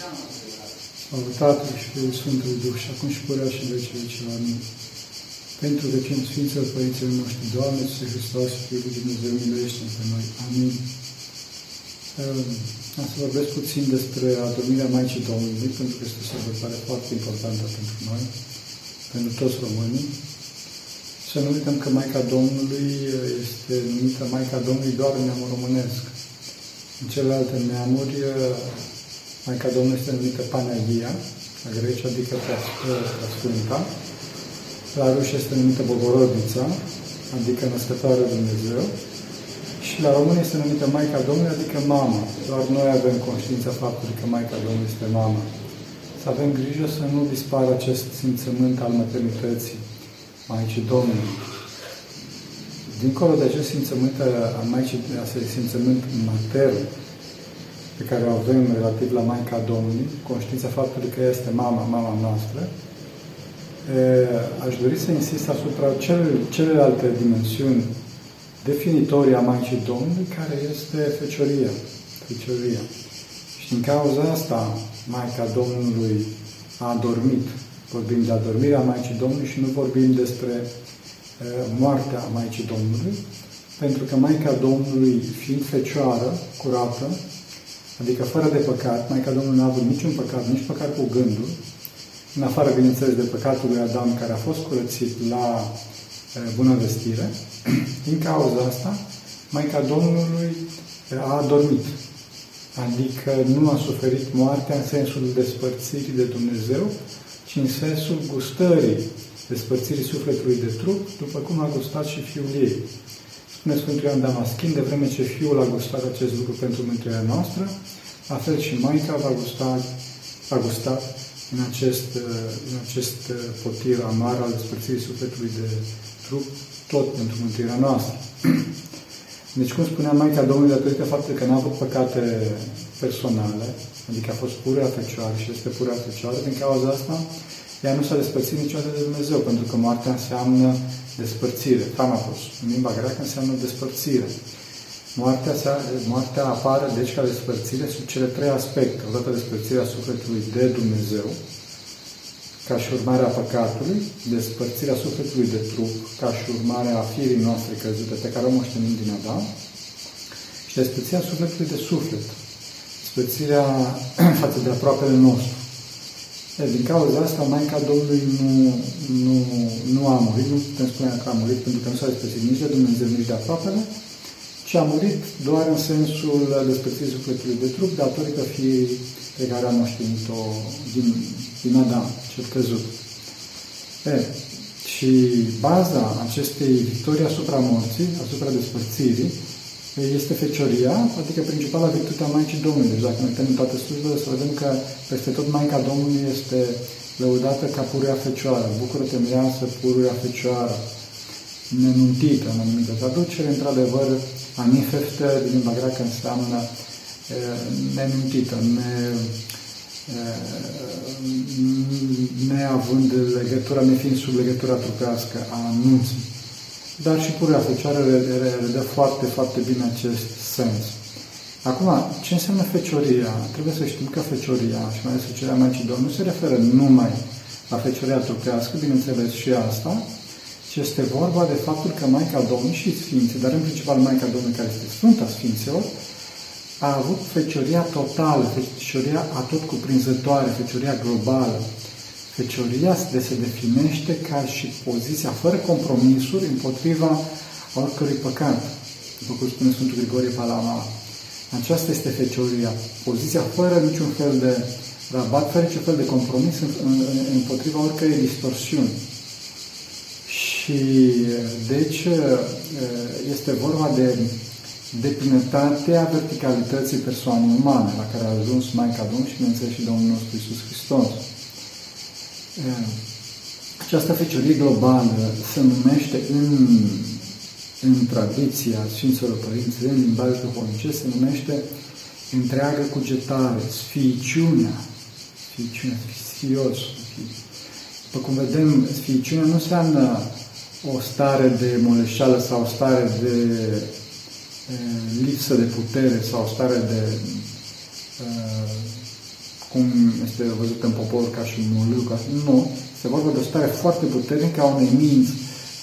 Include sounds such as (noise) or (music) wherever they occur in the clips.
Slavă Tatălui și Fiului Sfântului Duh și acum și purea și vecii vecii. Amin. Pentru vecini Sfinților Părinților noștri, Doamne, Iisuse Hristos, Fiul lui Dumnezeu, miluiește pe noi. Amin. Ehm, am să vorbesc puțin despre adormirea Maicii Domnului, pentru că este o sărbătoare foarte importantă pentru noi, pentru toți românii. Să nu uităm că Maica Domnului este numită Maica Domnului doar în neamul românesc. În celelalte neamuri, Maica Domnului este numită Panagia, la greci, adică Prea Sfânta. La ruși este numită Bogorodița, adică Născătoarea Dumnezeu. Și la român este numită Maica Domnului, adică Mama. Doar noi avem conștiința faptului că Maica Domnului este Mama. Să avem grijă să nu dispară acest simțământ al maternității Maicii Domnului. Dincolo de acest simțământ al Maicii, acest simțământ matern, pe care o avem relativ la Maica Domnului, conștiința faptului că este mama, mama noastră, aș dori să insist asupra celelalte dimensiuni definitorii a Maicii Domnului, care este fecioria. fecioria. Și din cauza asta, Maica Domnului a adormit. Vorbim de adormirea Maicii Domnului și nu vorbim despre moartea Maicii Domnului, pentru că Maica Domnului, fiind fecioară, curată, Adică fără de păcat, Maica Domnului nu a avut niciun păcat, nici păcat cu gândul, în afară, bineînțeles, de păcatul lui Adam, care a fost curățit la bună vestire. (clears throat) Din cauza asta, Maica Domnului a adormit. Adică nu a suferit moartea în sensul despărțirii de Dumnezeu, ci în sensul gustării despărțirii sufletului de trup, după cum a gustat și Fiul ei. Spune Sfântul Ioan Damaschin, de vreme ce Fiul a gustat acest lucru pentru mântuirea noastră, la fel și Maica va gusta, va gusta în acest, în acest potir amar al despărțirii sufletului de trup, tot pentru mântuirea noastră. (clears throat) Deci, cum spunea Maica Domnului, datorită faptului că n-a avut păcate personale, adică a fost pură fecioară și este pură fecioară, din cauza asta, ea nu s-a despărțit niciodată de Dumnezeu, pentru că moartea înseamnă despărțire. Thanatos, în limba greacă, înseamnă despărțire. Moartea, se, moartea apare, deci, ca despărțire sub cele trei aspecte. Odată despărțirea sufletului de Dumnezeu, ca și urmare a păcatului, despărțirea sufletului de trup, ca și urmare a firii noastre căzute, pe care o moștenim din Adam, și despărțirea sufletului de suflet, despărțirea (clears throat) față de aproapele nostru. E, din cauza asta, Maica Domnului nu, nu, nu a murit, nu putem spune că a murit, pentru că nu s-a despărțit nici de Dumnezeu, nici de aproapele, ci a murit doar în sensul despărțirii sufletului de trup, datorită fiii pe care a moștenit-o din, din Adam, cel căzut. E, și baza acestei victorii asupra morții, asupra despărțirii, este fecioria, adică principala virtute a Maicii Domnului. Deci dacă ne uităm în toate slujbele, să vedem că peste tot Maica Domnului este lăudată ca pururea fecioară. Bucură-te, mireasă, pururea fecioară, nenuntită în anumită traducere. Într-adevăr, anifeftă, din limba greacă, înseamnă nenuntită, ne, neavând legătura, nefiind sub legătura trupească a anunții. Dar și purea fecioară redă foarte, foarte bine acest sens. Acum, ce înseamnă fecioria? Trebuie să știm că fecioria, și mai ales fecioria Maicii Domnului, nu se referă numai la fecioria trupească, bineînțeles și asta, ci este vorba de faptul că Maica Domnului și Sfinții, dar în principal Maica Domnului, care este Sfânta Sfinților, a avut fecioria totală, fecioria atot cuprinzătoare, fecioria globală. Fecioria se definește ca și poziția fără compromisuri împotriva oricărui păcat. După cum spune Sfântul Grigorie Palama. Aceasta este fecioria. Poziția fără niciun fel de rabat, fără niciun fel de compromis împotriva oricărei distorsiuni. Și deci este vorba de deplinătatea verticalității persoanei umane, la care a ajuns Maica Domnului și, bineînțeles, și Domnul nostru Iisus Hristos. Această feciorie globală se numește în, în tradiția Sfinților Părinți, în limbaj duhovnice, se numește întreagă cugetare, sfiiciunea, sfiiciunea, sfios. După cum vedem, sfiiciunea nu înseamnă o stare de moleșeală sau o stare de lipsă de putere sau stare de uh, cum este văzut în popor ca și muliu, ca nu, este vorba de o stare foarte puternică a unei minți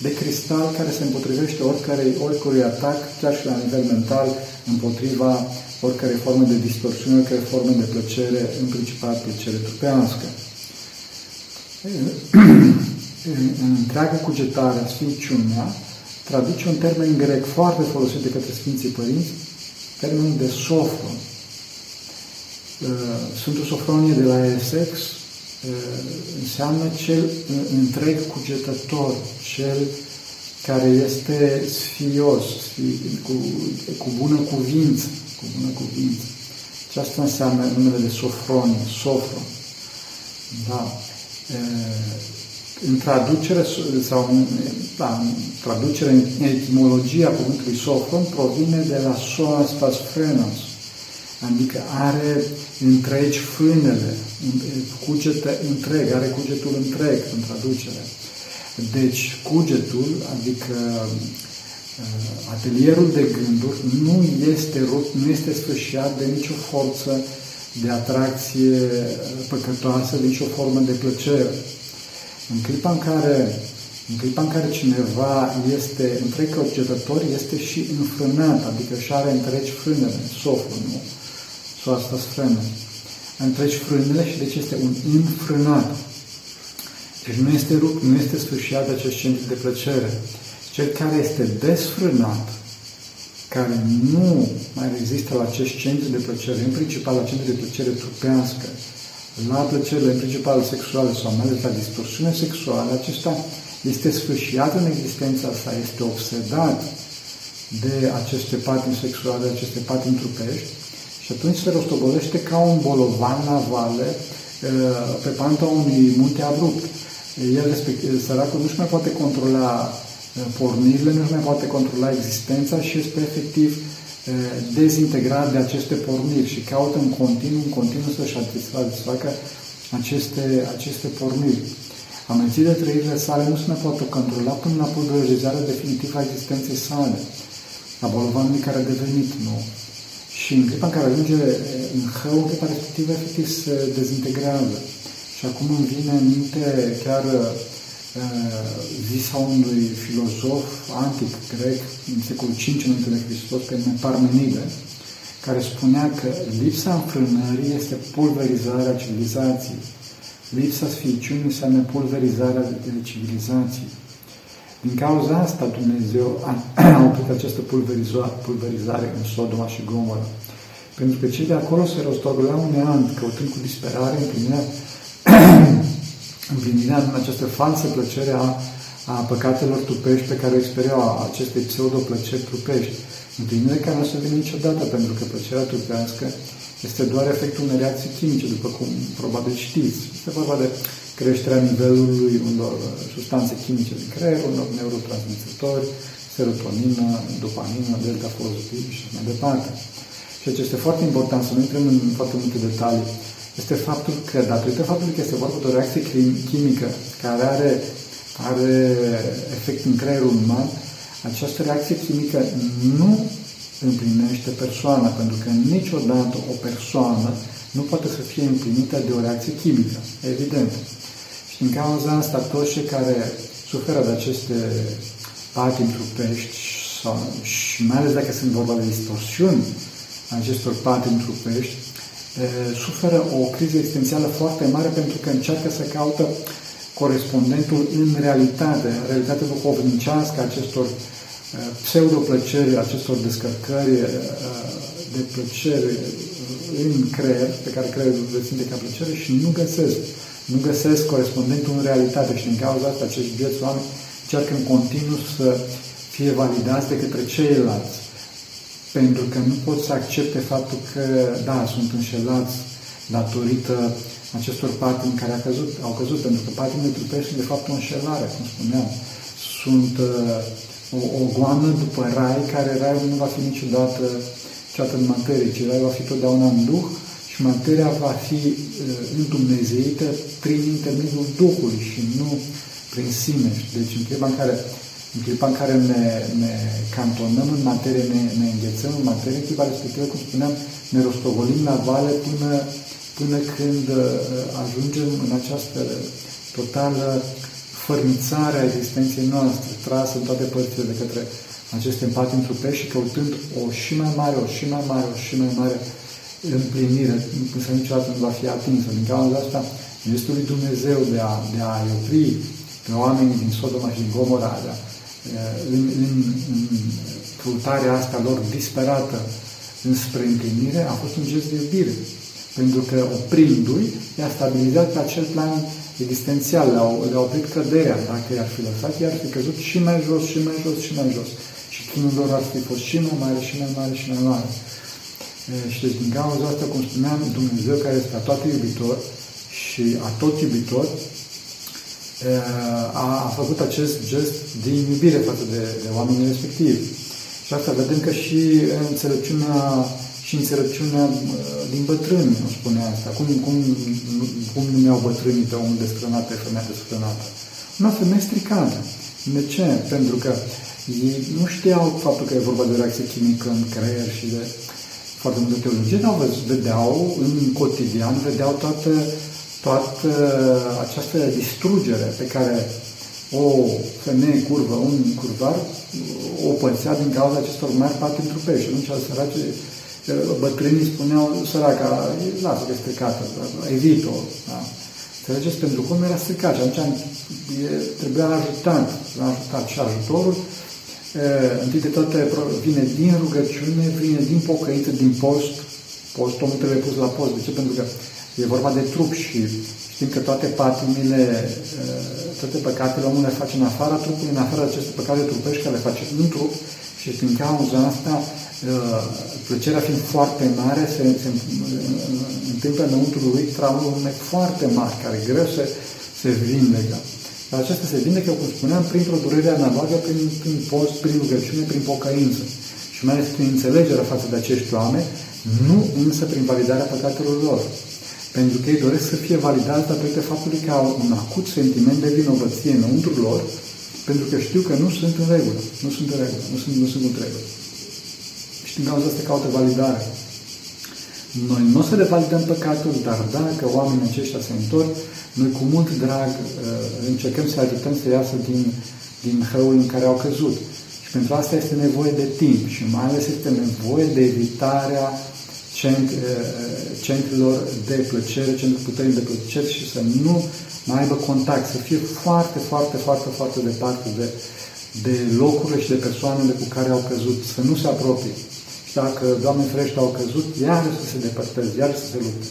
de cristal care se împotrivește oricărei, oricărui atac, chiar și la nivel mental, împotriva oricărei forme de distorsiune, oricărei forme de plăcere, în principal plăcere trupească. în întreaga cugetare a Sfințiunea, traduce un termen grec foarte folosit de către Sfinții Părinți, termenul de sofron. Uh, Sfântul Sofronie de la Essex uh, înseamnă cel întreg cugetător, cel care este sfios, cu, cu bună cuvință, cu bună cuvință. Ce asta înseamnă numele de Sofronie, Sofron. Da. Uh, în traducere sau în, da, în traducere în etimologia cuvântului sofron provine de la soastas frenos, adică are întregi fânele, cugetă întreg, are cugetul întreg în traducere. Deci cugetul, adică uh, atelierul de gânduri, nu este rupt, nu este sfârșit de nicio forță de atracție păcătoasă, de nicio formă de plăcere. În clipa în care, în clipa în care cineva este întreg căutător, este și înfrânat, adică și are întregi frânele, soful, nu? Sau asta frână. Întregi frânele și deci este un înfrânat. Deci nu este rupt, nu este sfârșit de acest centru de plăcere. Cel care este desfrânat, care nu mai rezistă la acest centru de plăcere, în principal la centru de plăcere trupească, la plăcerile în principal sexuale sau mai ales la distorsiune sexuală, acesta este sfârșiat în existența sa, este obsedat de aceste patini sexuale, de aceste patini trupești și atunci se rostogolește ca un bolovan la vale uh, pe panta unui munte abrupt. El, respectiv, săracul nu-și mai poate controla uh, pornirile, nu-și mai poate controla existența și este efectiv dezintegrat de aceste porniri și caută în continuu, în continuu să-și satisfacă aceste, aceste porniri. Amețit de trăirile sale nu se mai poate controla până la pulverizarea definitivă a existenței sale, a bolovanului care a devenit nou. Și în clipa în care ajunge în hău, în clipa respectivă, efectiv se dezintegrează. Și acum îmi vine în minte chiar visa unui filozof antic grec în secolul V înainte de Hristos, pe nume Parmenide, care spunea că lipsa înfrânării este pulverizarea civilizației. Lipsa sfiiciunii înseamnă pulverizarea civilizației. Din cauza asta Dumnezeu a (clears throat) oprit această pulverizare în Sodoma și Gomorra. Pentru că cei de acolo se rostogoleau neant, căutând cu disperare împlinirea (clears throat) împlinirea în această falsă plăcere a, a păcatelor trupești pe care o experiau aceste pseudo-plăceri trupești. Împlinire care nu se vine niciodată, pentru că plăcerea trupească este doar efectul unei reacții chimice, după cum probabil știți. Este vorba de creșterea nivelului unor substanțe chimice din creier, unor neurotransmițători, serotonină, dopamină, delta pozitiv și mai departe. Și ce este foarte important, să nu intrăm în foarte multe detalii, este faptul că, datorită faptului că este vorba de o reacție chimică care are, are efect în creierul uman, această reacție chimică nu împlinește persoana, pentru că niciodată o persoană nu poate să fie împlinită de o reacție chimică, evident. Și din cauza asta, toți cei care suferă de aceste patimi trupești, sau, și mai ales dacă sunt vorba de distorsiuni acestor patimi trupești, suferă o criză existențială foarte mare pentru că încearcă să caută corespondentul în realitate, realitatea duhovnicească acestor pseudo-plăceri, acestor descărcări de plăcere în creier, pe care creierul le simte ca plăcere și nu găsesc. Nu găsesc corespondentul în realitate și din cauza asta acești vieți oameni încearcă în continuu să fie validați de către ceilalți pentru că nu pot să accepte faptul că, da, sunt înșelați datorită acestor patini care au căzut, au căzut pentru că patimile trupești sunt de fapt o înșelare, cum spuneam. Sunt uh, o, o goană după rai, care raiul nu va fi niciodată ceată în materie, ci raiul va fi totdeauna în Duh și materia va fi uh, îndumnezeită prin intermediul Duhului și nu prin sine. Deci în clipa în care în clipa în care ne, ne cantonăm în materie, ne, ne înghețăm în materie, în clipa respectivă, cum spuneam, ne rostogolim la vale până până când ajungem în această totală fărnițare a existenței noastre, trasă în toate părțile de către aceste împatimi trupești și căutând o și mai mare, o și mai mare, o și mai mare împlinire, însă niciodată nu va fi atinsă. Din cauza asta, este lui Dumnezeu de a, de a opri pe oamenii din Sodoma și din Gomora, de a, în, în, în căutarea asta lor disperată înspre împlinire, a fost un gest de iubire. Pentru că oprindu-i, i-a stabilizat pe acel plan existențial, le-a, le oprit căderea. Dacă i-ar fi lăsat, i-ar fi căzut și mai jos, și mai jos, și mai jos. Și chinul lor ar fi fost și mai mare, și mai mare, și mai mare. Și deci, din cauza asta, cum spuneam, Dumnezeu care este a toate iubitor și a tot iubitor, a, a făcut acest gest de iubire față de, de oamenii respectivi. Și asta vedem că și înțelepciunea și înțelepciunea din bătrâni nu spune asta. Cum, cum, cum numeau bătrânii pe omul desfrânat, pe femeia desfrânată? Una femeie stricată. De ce? Pentru că ei nu știau faptul că e vorba de o reacție chimică în creier și de foarte multe teologie, dar vedeau în cotidian, vedeau toată, toată această distrugere pe care o femeie curvă, un curvar, o pățea din cauza acestor mari patri trupești. Și atunci, sărace, bătrânii spuneau, săraca, lasă că e stricată, evit-o. Da? Înțelegeți? Pentru cum era stricat și atunci trebuia ajutat. Trebuia ajutat și ajutorul întâi de toate vine din rugăciune, vine din pocăință, din post. Postul omul trebuie pus la post. De ce? Pentru că e vorba de trup și știm că toate patimile, toate păcatele omul le face în afara trupului, în afara aceste păcate trupești care le face în trup și din cauza asta, plăcerea fiind foarte mare, se, se întâmplă înăuntru lui traume foarte mari, care greu se, se vindecă. Dar acesta se vindecă, cum spuneam, printr-o durere analogă, prin, prin post, prin rugăciune, prin pocăință. Și mai ales prin înțelegerea față de acești oameni, nu însă prin validarea păcatelor lor. Pentru că ei doresc să fie validați datorită faptului că au un acut sentiment de vinovăție înăuntru lor, pentru că știu că nu sunt în regulă. Nu sunt în regulă. Nu sunt, nu sunt în regulă. Și din cauza asta caută validare. Noi nu o să le validăm păcatul, dar dacă oamenii aceștia se întorc, noi cu mult drag uh, încercăm să ajutăm să iasă din, din hăul în care au căzut. Și pentru asta este nevoie de timp și mai ales este nevoie de evitarea cent, uh, centrilor de plăcere, centrul puterii de plăcere și să nu mai aibă contact, să fie foarte, foarte, foarte, foarte departe de, de locurile și de persoanele cu care au căzut, să nu se apropie. Și dacă, Doamne ferește, au căzut, iar să se depărteze, iar să se lupte.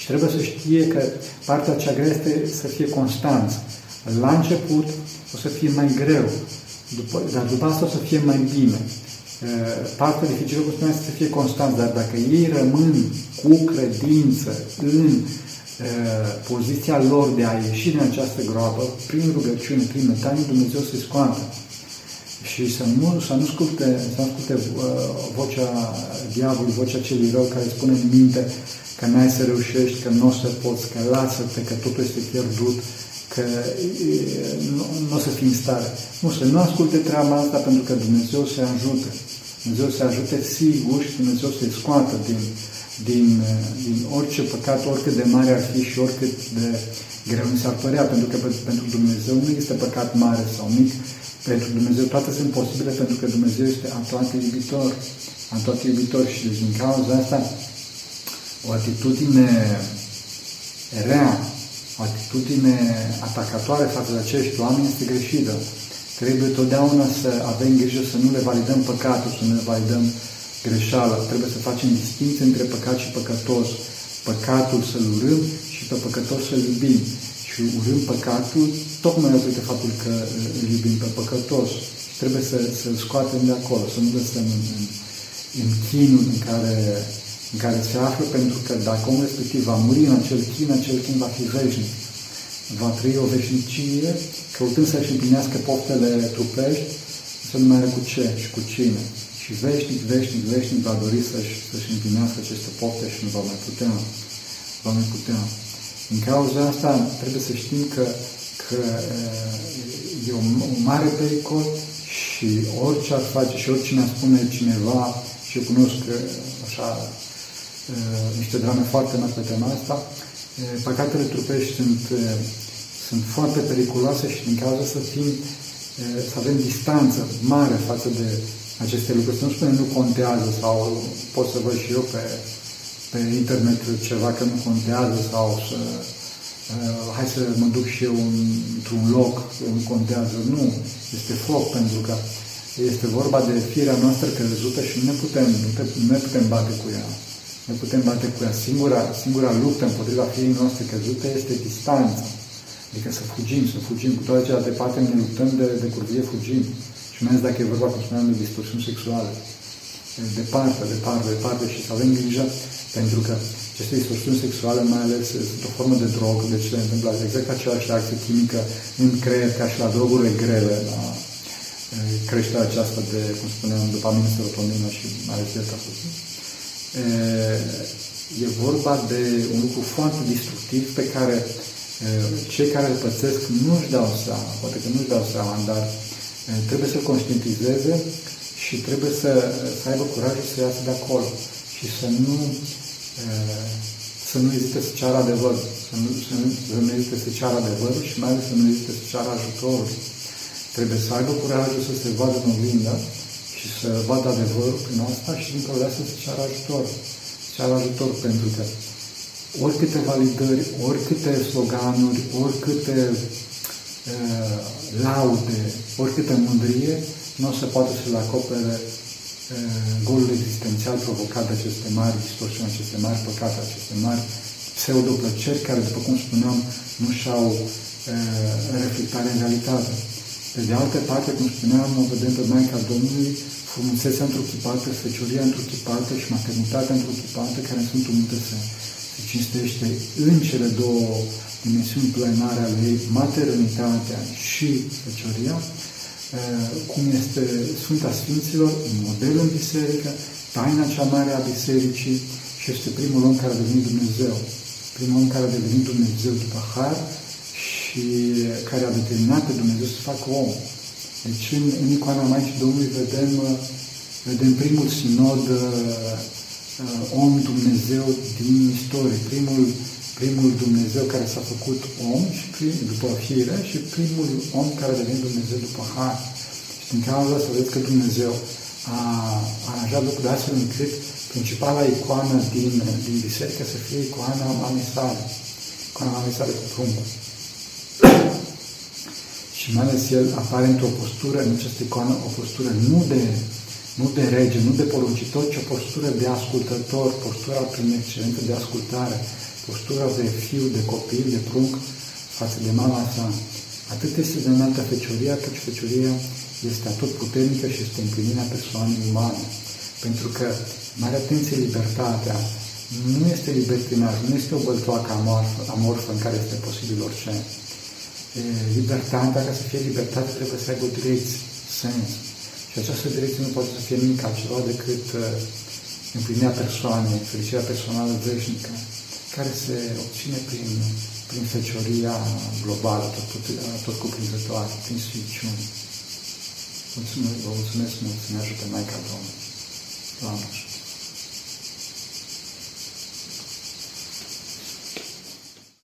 Și trebuie să știe că partea cea grea este să fie constanță. La început o să fie mai greu, după, dar după asta o să fie mai bine. Partea dificilă, cum spuneam, să fie constant, dar dacă ei rămân cu credință în poziția lor de a ieși din această groapă, prin rugăciune, prin metanie, Dumnezeu să-i scoată. Și să nu, să nu asculte, să nu asculte uh, vocea diavolului, vocea celui rău care spune în minte că n-ai să reușești, că nu o să poți, că lasă-te, că totul este pierdut, că nu, nu o să fii în stare. Nu, să nu asculte treaba asta pentru că Dumnezeu se ajută. Dumnezeu se ajute sigur și Dumnezeu să-i scoată din, din, din orice păcat, oricât de mare ar fi și oricât de greu mi s-ar părea, pentru că pentru Dumnezeu nu este păcat mare sau mic, pentru Dumnezeu toate sunt posibile, pentru că Dumnezeu este a toate iubitor, a toate iubitor și deci din cauza asta o atitudine rea, o atitudine atacatoare față de acești oameni este greșită. Trebuie totdeauna să avem grijă să nu le validăm păcatul, să nu le validăm greșeala. Trebuie să facem distinție între păcat și păcătos. Păcatul să-l urâm și pe păcătos să-l iubim. Și urâm păcatul tocmai datorită faptul că îl iubim pe păcătos. Și trebuie să, să-l scoatem de acolo, să nu lăsăm în, în, în chinul în care în care se află, pentru că dacă omul respectiv va muri în acel chin, acel chin va fi veșnic. Va trăi o veșnicie, căutând să-și împlinească poftele trupești, să nu mai are cu ce și cu cine. Și veșnic, veșnic, veșnic va dori să-și, să-și împlinească aceste pofte și nu va mai putea. Va mai putea. În cauza asta trebuie să știm că, că e un, un mare pericol și orice ar face și oricine ar spune cineva, și eu cunosc așa niște drame foarte mari pe tema asta. Păcatele trupești sunt, sunt foarte periculoase și din cauza să fim, să avem distanță mare față de aceste lucruri. Să nu spunem nu contează sau pot să văd și eu pe, pe internet ceva că nu contează sau să uh, hai să mă duc și eu într-un loc, nu contează. Nu, este foc pentru că este vorba de firea noastră căzută și nu ne putem, nu, te, nu ne putem bate cu ea. Ne putem bate cu ea. Singura, singura luptă împotriva firii noastre căzute este distanța. Adică să fugim, să fugim. Cu toate celelalte parte ne luptăm de, de curvie, fugim. Și mai ales dacă e vorba, cum spuneam, de distorsiuni sexuale. Departe, departe, departe și să avem grijă pentru că aceste distorsiuni sexuale, mai ales, sunt o formă de drog, deci se întâmplă exact aceeași reacție chimică în creier ca și la drogurile grele, la creșterea aceasta de, cum spuneam, dopamină, serotonină și mai ales delta E vorba de un lucru foarte destructiv pe care cei care îl pățesc nu-și dau seama, poate că nu-și dau seama, dar trebuie să conștientizeze și trebuie să, să aibă curajul să iasă de acolo și să nu să nu ezite să ceară adevăr, să nu, să nu, să nu ezite să ceară adevărul și mai ales să nu ezite să ceară ajutorul. Trebuie să aibă curajul să se vadă în oglindă și să vadă adevărul prin asta și din dată să se ceară ajutor. Să ceară ajutor pentru că oricâte validări, oricâte sloganuri, oricâte uh, laude, oricâte mândrie, nu o să poată să le acopere uh, golul existențial provocat de aceste mari distorsiuni, aceste mari păcate, aceste mari pseudoplăceri care, după cum spuneam, nu și-au uh, reflectare în realitate. Pe de altă parte, cum spuneam, o vedem pe Maica Domnului, frumusețea întruchipată, fecioria întruchipată și maternitatea întruchipată, care sunt unite să se cinstește în cele două dimensiuni plenare ale ei, maternitatea și fecioria, Eh, cum este Sfânta Sfinților, un model în biserică, taina cea mare a bisericii și este primul om care a devenit Dumnezeu. Primul om care a devenit Dumnezeu după har și care a determinat pe Dumnezeu să facă om. Deci în, în icoana Maicii Domnului vedem, vedem primul sinod uh, om Dumnezeu din istorie, primul primul Dumnezeu care s-a făcut om și prim, după fire și primul om care a devenit Dumnezeu după har. Și din cauza să vedeți că Dumnezeu a aranjat lucrurile astfel încât principala icoană din, din biserică să fie icoana mamei sale. Icoana mamei sale cu pruncul. și mai ales el apare într-o postură, în această icoană, o postură nu de, nu de rege, nu de poruncitor, ci o postură de ascultător, postura prin excelență de ascultare, postura de fiu, de copil, de prunc față de mama sa. Atât este de înaltă fecioria, cât fecioria este atot puternică și este împlinirea persoanei umane. Pentru că, mare atenție, libertatea nu este libertinaj, nu este o băltoacă amorfă, amorfă în care este posibil orice. E, libertatea, ca să fie libertate, trebuie să aibă direcție, sens. Și această direcție nu poate să fie nimic altceva decât uh, împlinirea persoanei, fericirea personală veșnică care se obține prin, prin fecioria globală, tot, tot cuprinzătoare, prin sfințiune. Mulțumesc, vă mulțumesc mult să ne ajute Maica Domnului. Doamne.